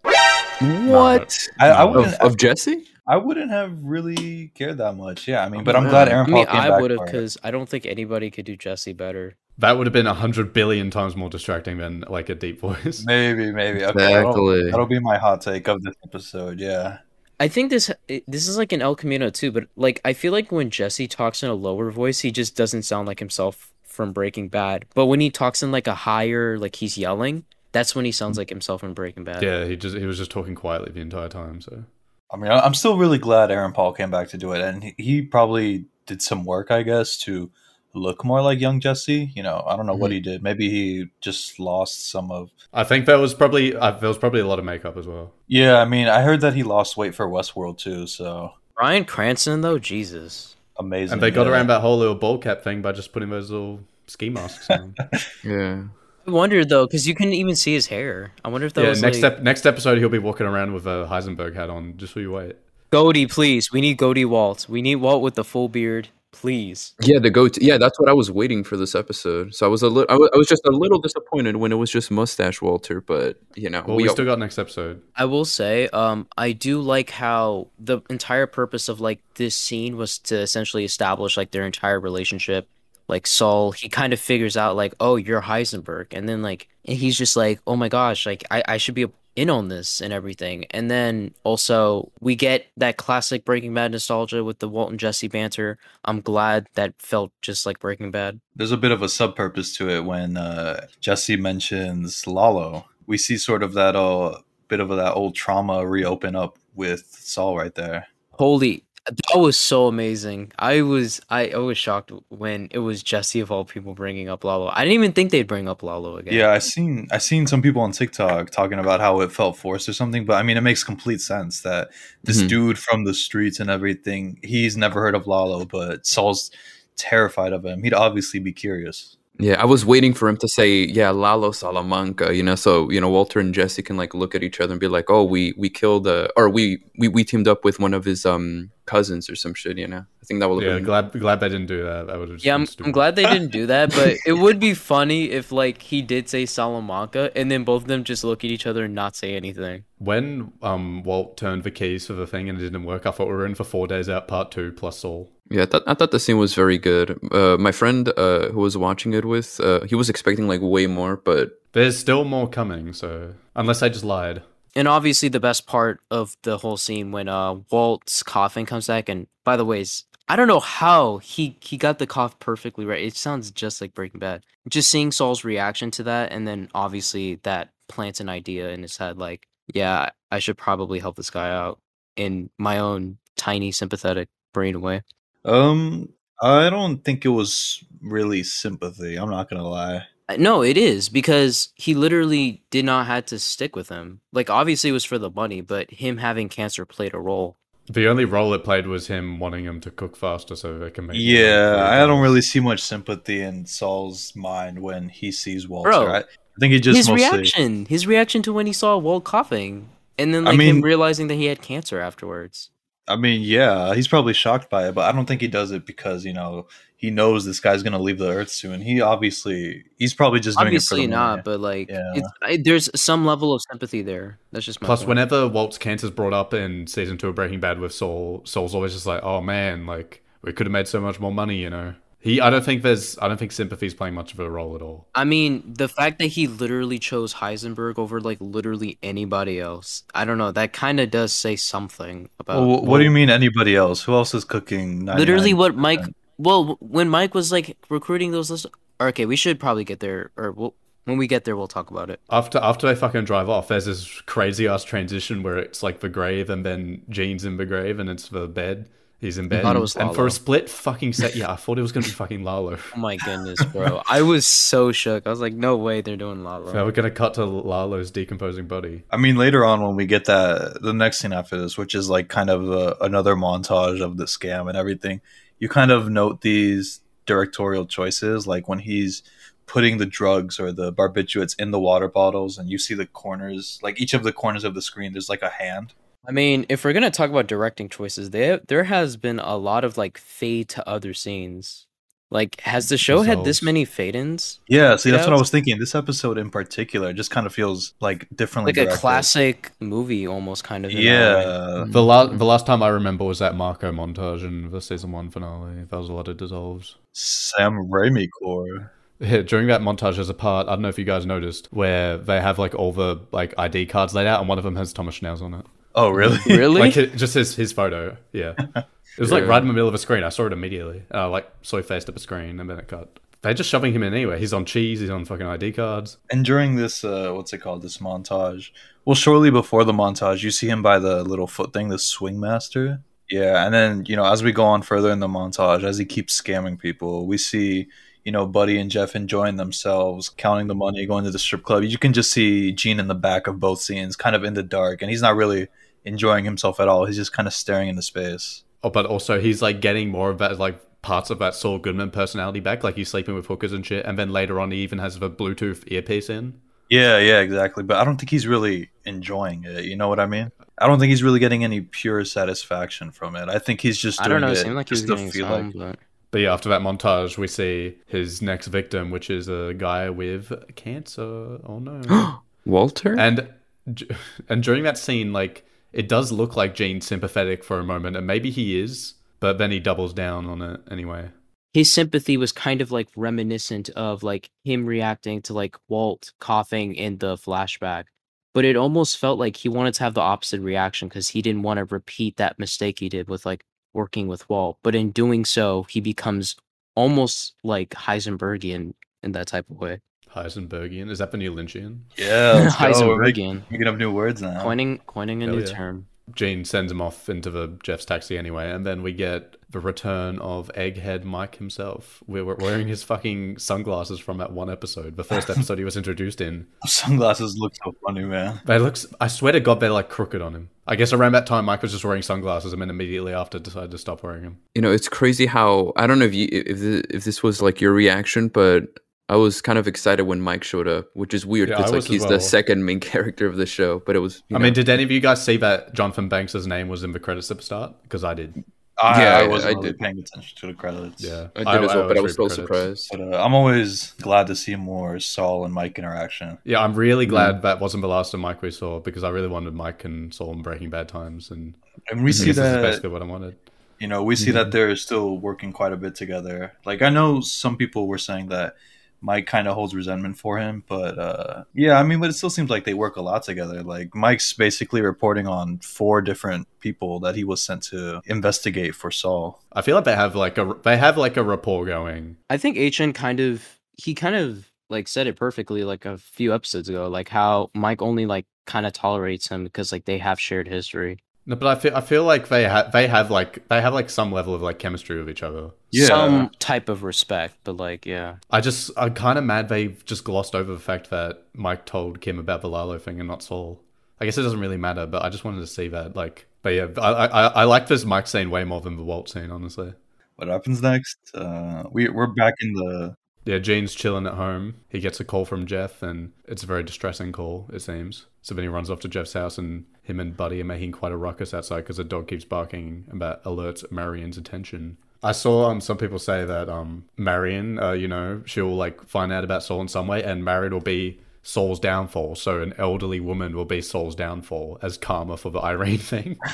What? I, I Of, wouldn't. of Jesse? I wouldn't have really cared that much. Yeah, I mean, but I'm man. glad Aaron Paul mean, came I back. would have because I don't think anybody could do Jesse better. That would have been a hundred billion times more distracting than like a deep voice. Maybe, maybe. Okay, that'll- Exactly. That'll, be my hot take of this episode. Yeah. I think this eh, this is like an El Camino too, but like I feel like when Jesse talks in a lower voice, he just doesn't sound like himself from Breaking Bad. But when he talks in like a higher, like he's yelling, that's when he sounds like himself in Breaking Bad. Yeah, he just he was just talking quietly the entire time. So I mean, I- I'm still really glad Aaron Paul came back to do it, and he, he probably did some work, I guess, to look more like young Jesse. You know, I don't know what Mhm. he did. Maybe he just lost some of. I think that was probably uh, there was probably a lot of makeup as well. Yeah, I mean, I heard that he lost weight for Westworld too. So Bryan Cranston though, Jesus. amazing. And they got yeah. around that whole little ball cap thing by just putting those little ski masks on. Yeah. I wonder though, because you couldn't even see his hair. I wonder if that yeah, was next like, ep- next episode he'll be walking around with a Heisenberg hat on. Just so you wait. Goldie, please. We need Goldie Walt. We need Walt with the full beard, please. Yeah, the goat. Yeah, that's what I was waiting for this episode. So I was a little, I was just a little disappointed when it was just mustache Walter. But you know, Well, we, we, still got next episode. I will say, um, I do like how the entire purpose of like this scene was to essentially establish like their entire relationship. Like Saul, he kind of figures out like, oh, you're Heisenberg, and then like, and he's just like, oh my gosh, like I, I should be in on this and everything. And then also we get that classic Breaking Bad nostalgia with the Walt and Jesse banter. I'm glad that felt just like Breaking Bad. There's a bit of a sub purpose to it when uh, Jesse mentions Lalo. We see sort of that uh, bit of that old trauma reopen up with Saul right there. Holy, that was so amazing. I was I, I was shocked when it was Jesse of all people bringing up Lalo. I didn't even think they'd bring up Lalo again. Yeah, I seen I seen some people on TikTok talking about how it felt forced or something, but I mean it makes complete sense that this Mhm. dude from the streets and everything, he's never heard of Lalo, but Saul's terrified of him. He'd obviously be curious. Yeah, I was waiting for him to say, yeah, Lalo Salamanca. You know, so you know, Walter and Jesse can like look at each other and be like, oh, we we killed, uh, or we we we teamed up with one of his um cousins or some shit. You know, I think that would Yeah, have been glad glad they didn't do that. That would have. Yeah, I'm, I'm glad they didn't do that, but it would be funny if like he did say Salamanca and then both of them just look at each other and not say anything. When um Walt turned the keys for the thing and it didn't work, I thought we were in for four days out, part two plus Saul. Yeah, I thought, I thought the scene was very good. Uh, my friend uh, who was watching it with, uh, he was expecting like way more, but There's still more coming, so unless I just lied. And obviously the best part of the whole scene when uh Walt's coughing comes back and by the ways I don't know how he he got the cough perfectly right. It sounds just like Breaking Bad. Just seeing Saul's reaction to that and then obviously that plants an idea in his head like, yeah, I should probably help this guy out in my own tiny sympathetic brain way. Um I don't think it was really sympathy. I'm not gonna lie. Uh, No, it is because he literally did not had to stick with him. Like obviously it was for the money, but him having cancer played a role. The only role it played was him wanting him to cook faster so they can make. Yeah. I don't really see much sympathy in Saul's mind when he sees Walter. Bro, I, I think he just his mostly reaction, his reaction to when he saw Walt coughing, and then I like him mean- realizing that he had cancer afterwards. I mean, yeah, he's probably shocked by it, but I don't think he does it because you know he knows this guy's gonna leave the earth soon. He obviously he's probably just doing Obviously it for the not, money. but like Yeah. it's, I, there's some level of sympathy there. That's just my Plus, point. whenever Walt's cancer's brought up in season two of Breaking Bad with Saul, Saul's always just like, "Oh man, like we could have made so much more money," you know. He, I don't think there's, I don't think sympathy's playing much of a role at all. I mean, the fact that he literally chose Heisenberg over like literally anybody else, I don't know. That kind of does say something about Well, what do you mean anybody else? Who else is cooking? 99? literally what Mike. Well, when Mike was like recruiting those lists. Okay, we should probably get there, or we'll, when we get there, we'll talk about it. After after they fucking drive off, there's this crazy ass transition where it's like the grave and then Gene's in the grave and it's the bed. He's in bed. thought it was and for a split fucking set, yeah, I thought it was gonna be fucking Lalo. Oh my goodness, bro! I was so shook. I was like, "No way, they're doing Lalo." Now we're gonna cut to Lalo's decomposing body. I mean, later on when we get that the next scene after this, which is like kind of a, another montage of the scam and everything, you kind of note these directorial choices, like when he's putting the drugs or the barbiturates in the water bottles, and you see the corners, like each of the corners of the screen, there's like a hand. I mean, if we're gonna talk about directing choices, there there has been a lot of like fade to other scenes. Like, has the show had this many fade-ins? Yeah, see, that's what I was thinking. This episode in particular just kind of feels like differently Like a classic movie, almost kind of. in a way. Yeah, The last the last time I remember was that Marco montage in the season one finale. That was a lot of dissolves. Sam Raimi core. Yeah, during that montage, there's a part I don't know if you guys noticed where they have like all the like ID cards laid out, and one of them has Thomas Schnauz on it. Oh, really? Really? Like it, just his his photo. Yeah, it was like right in the middle of a screen. I saw it immediately. I like soy faced up a screen, and then it cut. They're just shoving him in anyway. He's on cheese. He's on fucking ID cards. And during this, uh, what's it called? This montage. Well, shortly before the montage, you see him by the little foot thing, the swing master. Yeah, and then you know, as we go on further in the montage, as he keeps scamming people, we see you know Buddy and Jeff enjoying themselves, counting the money, going to the strip club. You can just see Gene in the back of both scenes, kind of in the dark, and he's not really enjoying himself at all. He's just kind of staring into space. Oh, but also he's like getting more of that like parts of that Saul Goodman personality back, like he's sleeping with hookers and shit, and then later on he even has the Bluetooth earpiece in. Yeah, yeah, exactly. But I don't think he's really enjoying it. You know what I mean? I don't think he's really getting any pure satisfaction from it. I think he's just I doing don't know. It it seemed like he was just to getting feel some, like but But yeah, after that montage, we see his next victim, which is a guy with cancer. Oh no! Walter? and and during that scene, like it does look like Gene's sympathetic for a moment, and maybe he is, but then he doubles down on it anyway. his sympathy was kind of like reminiscent of like him reacting to like Walt coughing in the flashback. But it almost felt like he wanted to have the opposite reaction because he didn't want to repeat that mistake he did with like working with Walt. But in doing so, he becomes almost like Heisenbergian in that type of way. Heisenbergian is that the new Lynchian? yeah, let's go. We're making, Heisenbergian. making up new words now. Coining coining a Hell new yeah. term. Gene sends him off into the Jeff's taxi anyway, and then we get the return of Egghead Mike himself. We're we're wearing his fucking sunglasses from that one episode, the first episode he was introduced in. Sunglasses look so funny, man. They looks. I swear to God, they're like crooked on him. I guess around that time, Mike was just wearing sunglasses, and then immediately after decided to stop wearing them. you know, it's crazy how I don't know if you if this, if this was like your reaction, but I was kind of excited when Mike showed up, which is weird Yeah, because I like he's well. the second main character of the show. But it was, you I know, mean, did any of you guys see that Jonathan Banks' name was in the credits at the start? Because I did. I, Yeah, I I- wasn't I really did. paying attention to the credits. Yeah, I did as well, but I was so credits. surprised. But uh, I'm always glad to see more Saul and Mike interaction. Yeah, I'm really glad that wasn't the last of Mike we saw because I really wanted Mike and Saul in Breaking Bad times, and And we I see guess this is that basically what I wanted. you know we see that they're still working quite a bit together like i know some people were saying that mike kind of holds resentment for him but uh yeah i mean but it still seems like they work a lot together like mike's basically reporting on four different people that he was sent to investigate for saul I feel like they have like a they have like a rapport going. I think HN kind of he kind of like said it perfectly like a few episodes ago, like how Mike only like kind of tolerates him because like they have shared history. No, but I feel I feel like they have they have like they have like some level of like chemistry with each other. Yeah. Some type of respect, but like yeah. I just I'm kind of mad they've just glossed over the fact that Mike told Kim about the Lalo thing and not Saul. I guess it doesn't really matter, but I just wanted to see that. Like, but yeah, I I, I like this Mike scene way more than the Walt scene, honestly. what happens next uh we, we're back in the Yeah, Gene's chilling at home. He gets a call from Jeff, and it's a very distressing call, it seems. So then he runs off to Jeff's house, and him and Buddy are making quite a ruckus outside because the dog keeps barking and that alerts Marion's attention. I saw um, some people say that um, Marion, uh, you know, she'll like find out about Saul in some way, and Marion will be Saul's downfall. So an elderly woman will be Saul's downfall as karma for the Irene thing.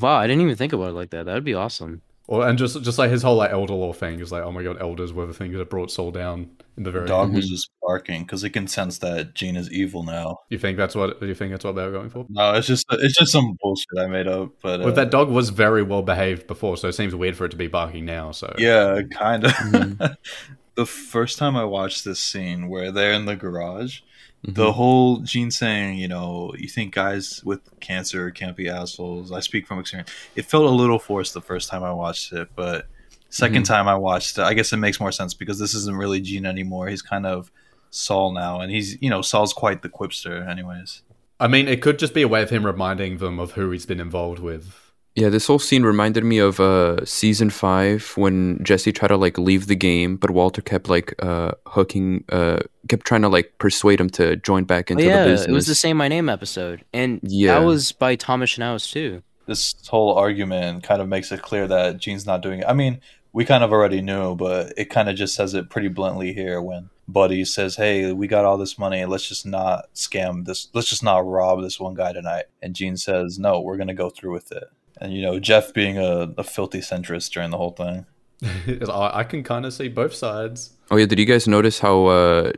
Wow, I didn't even think about it like that. That would be awesome. Or and just just like his whole like elder law thing is like, oh my god, elders were the thing that brought Saul down in the very dog end. was just barking because it can sense that gene is evil now You think that's what you think that's what they were going for? no it's just it's just some bullshit i made up but uh, Well, that dog was very well behaved before, so it seems weird for it to be barking now. So Yeah, kind of. Mhm. the first time I watched this scene where they're in the garage, Mhm. the whole Gene saying, you know, you think guys with cancer can't be assholes. I speak from experience. It felt a little forced the first time I watched it, but 2nd Mhm. time I watched it, I guess it makes more sense because this isn't really Gene anymore. He's kind of Saul now, and he's, you know, Saul's quite the quipster, anyways. I mean, it could just be a way of him reminding them of who he's been involved with. Yeah, this whole scene reminded me of uh season five when Jesse tried to like leave the game, but Walter kept like uh hooking uh kept trying to like persuade him to join back Oh, into yeah, the business. it was the same My Name episode, and Yeah. that was by Thomas Schnauz too. this whole argument kind of makes it clear that Gene's not doing it. I mean, we kind of already knew, but it kind of just says it pretty bluntly here when Buddy says, "Hey, we got all this money. Let's just not scam this. Let's just not rob this one guy tonight." And Gene says, "No, we're gonna go through with it." And you know, Jeff being a, a filthy centrist during the whole thing. I I can kind of see both sides. Oh yeah, did you guys notice how uh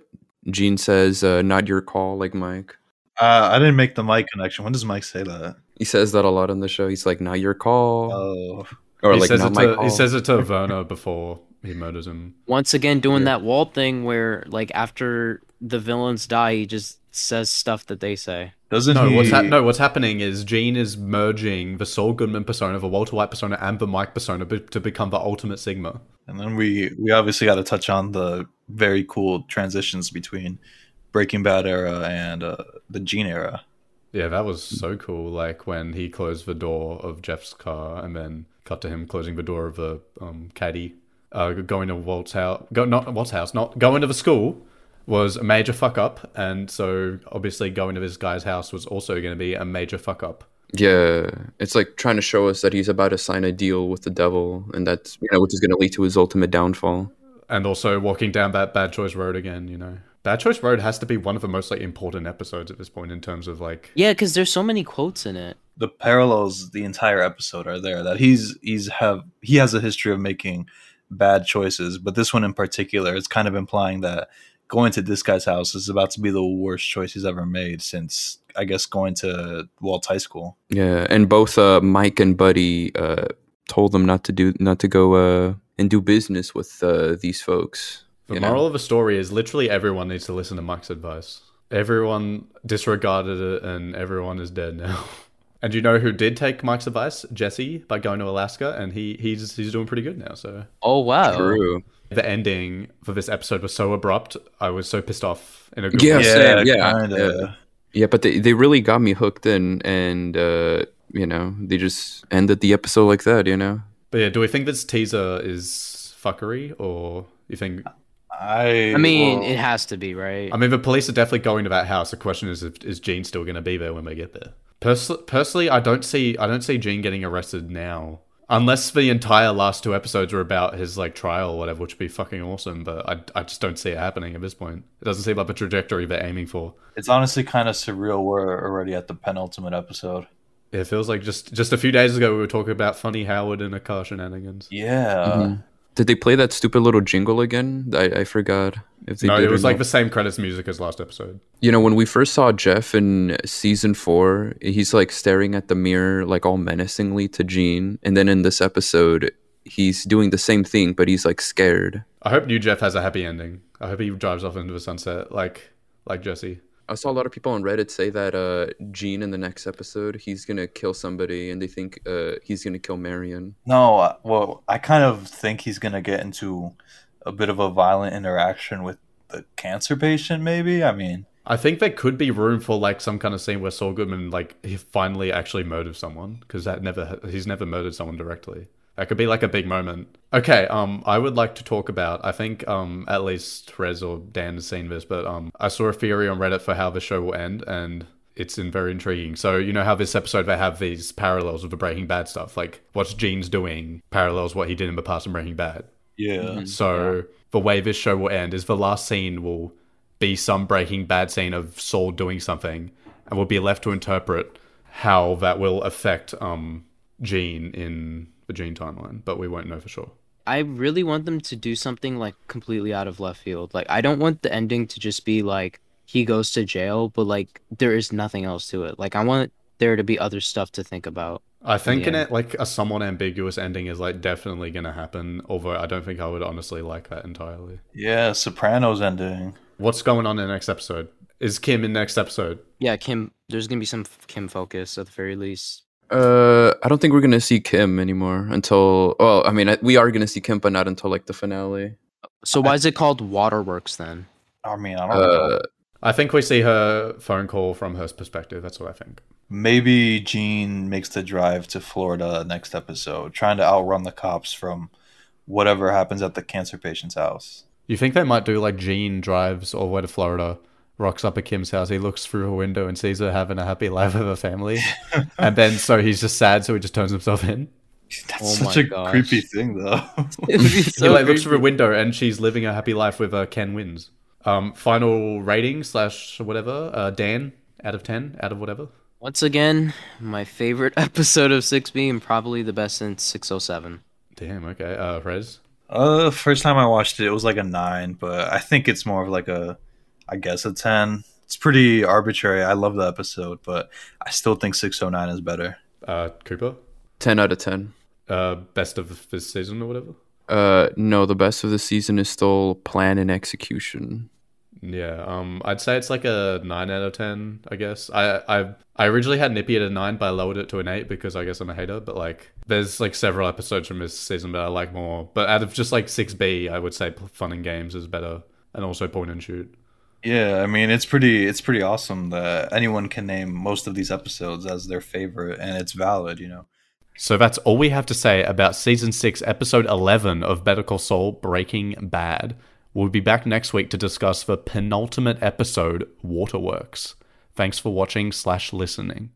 Gene says uh not your call like Mike? Uh, I didn't make the Mike connection. When does Mike say that? He says that a lot on the show. He's like, not your call. Oh, or he like says not it my to call. he says it to Werner before he murders him. Once again, doing Yeah. that Walt thing where, like, after the villains die, he just says stuff that they say. doesn't No, he? what's hap no, what's happening is Gene is merging the Saul Goodman persona, the Walter White persona, and the Mike persona be- to become the ultimate Sigma. And then we we obviously got to touch on the very cool transitions between Breaking Bad era and uh, the Gene era. Yeah, that was so cool. Like when he closed the door of Jeff's car and then cut to him closing the door of the um, caddy, uh, going to Walt's house. Go not Walt's house, not going to the school was a major fuck up, and so obviously going to this guy's house was also going to be a major fuck up. Yeah, it's like trying to show us that he's about to sign a deal with the devil, and that's you know which is going to lead to his ultimate downfall. And also walking down that bad choice road again, you know. Bad Choice Road has to be one of the most like important episodes at this point in terms of like Yeah, because there's so many quotes in it. The parallels the entire episode are there that he's he's have he has a history of making bad choices, but this one in particular, it's kind of implying that going to this guy's house is about to be the worst choice he's ever made since I guess going to Walt's high school. Yeah, and both uh, Mike and Buddy uh, told them not to do not to go uh, and do business with uh, these folks. The you know? moral of the story is literally everyone needs to listen to Mike's advice. Everyone disregarded it and everyone is dead now. and you know who did take Mike's advice? Jesse by going to Alaska and he he's he's doing pretty good now, so Oh wow. True. The ending for this episode was so abrupt. I was so pissed off in a good Yeah, way. same, yeah, kinda. yeah. Yeah, but they, they really got me hooked in, and uh, you know they just ended the episode like that. You know. But yeah, do we think this teaser is fuckery or you think I I mean, well, it has to be, right? I mean, the police are definitely going to that house. The question is, if, is Gene still going to be there when we get there? Pers- personally, I don't see, I don't see Gene getting arrested now, unless the entire last two episodes are about his like trial or whatever, which would be fucking awesome. But I, I just don't see it happening at this point. It doesn't seem like the trajectory they're aiming for. it's honestly kind of surreal. We're already at the penultimate episode. It feels like just just a few days ago we were talking about funny Howard and a car shenanigans. Yeah. Mhm. Did they play that stupid little jingle again? I, I forgot if they no, did it was like not. the same credits music as last episode. You know, when we first saw Jeff in season four, he's like staring at the mirror, like all menacingly to Gene. And then in this episode, he's doing the same thing, but he's like scared. I hope new Jeff has a happy ending. I hope he drives off into the sunset like like Jesse. I saw a lot of people on Reddit say that uh, Gene in the next episode, he's gonna kill somebody, and they think uh, he's gonna kill Marion. No, uh, well, I kind of think he's gonna get into a bit of a violent interaction with the cancer patient. Maybe. I mean, I think there could be room for like some kind of scene where Saul Goodman like he finally actually murders someone because that never he's never murdered someone directly. That could be like a big moment. Okay, um, I would like to talk about. I think um, at least Rez or Dan has seen this, but um, I saw a theory on Reddit for how the show will end, and it's in very intriguing. So you know how this episode they have these parallels with the Breaking Bad stuff, like what's Gene's doing parallels what he did in the past in Breaking Bad. yeah. So the way this show will end is the last scene will be some Breaking Bad scene of Saul doing something, and we'll be left to interpret how that will affect um Gene in the Gene timeline, but we won't know for sure. I really want them to do something like completely out of left field. Like I don't want the ending to just be like he goes to jail, but like there is nothing else to it. Like I want there to be other stuff to think about. I think in it like a somewhat ambiguous ending is like definitely gonna happen, although I don't think I would honestly like that entirely. Yeah. Sopranos ending. What's going on in the next episode? Is Kim in next episode? Yeah, Kim. There's gonna be some Kim focus at the very least. Uh, I don't think we're gonna see Kim anymore until. Well, I mean, I, we are gonna see Kim, but not until like the finale. So why is it called Waterworks then? I mean, I don't know. Uh, I think we see her phone call from her perspective. That's what I think. Maybe Gene makes the drive to Florida next episode, trying to outrun the cops from whatever happens at the cancer patient's house. You think they might do like Gene drives all the way to Florida, rocks up at Kim's house, he looks through her window and sees her having a happy life with her family, and then so he's just sad, so he just turns himself in. That's Oh such a gosh. creepy thing, though. It'd he like looks through a window and she's living a happy life with uh, Ken Wins. Um, final rating slash whatever. Uh, Dan out of ten, out of whatever. Once again, my favorite episode of 6B and probably the best since 607. Damn. Okay. Uh, Rez. Uh, first time I watched it, it was like a nine, but I think it's more of like a, I guess a ten. It's pretty arbitrary. I love the episode, but I still think six oh nine is better. Uh, Cooper. ten out of ten. Uh, best of this season or whatever. Uh, no, the best of the season is still plan and execution. Yeah, um, I'd say it's like a nine out of ten. I guess I I I originally had Nippy at a nine, but I lowered it to an eight because I guess I'm a hater. But like, there's like several episodes from this season that I like more. But out of just like six B, I would say Fun and Games is better, and also Point and Shoot. Yeah, I mean it's pretty it's pretty awesome that anyone can name most of these episodes as their favorite, and it's valid. You know, So that's all we have to say about season 6, episode 11 of Better Call Saul Breaking Bad. We'll be back next week to discuss the penultimate episode, Waterworks. Thanks for watching slash listening.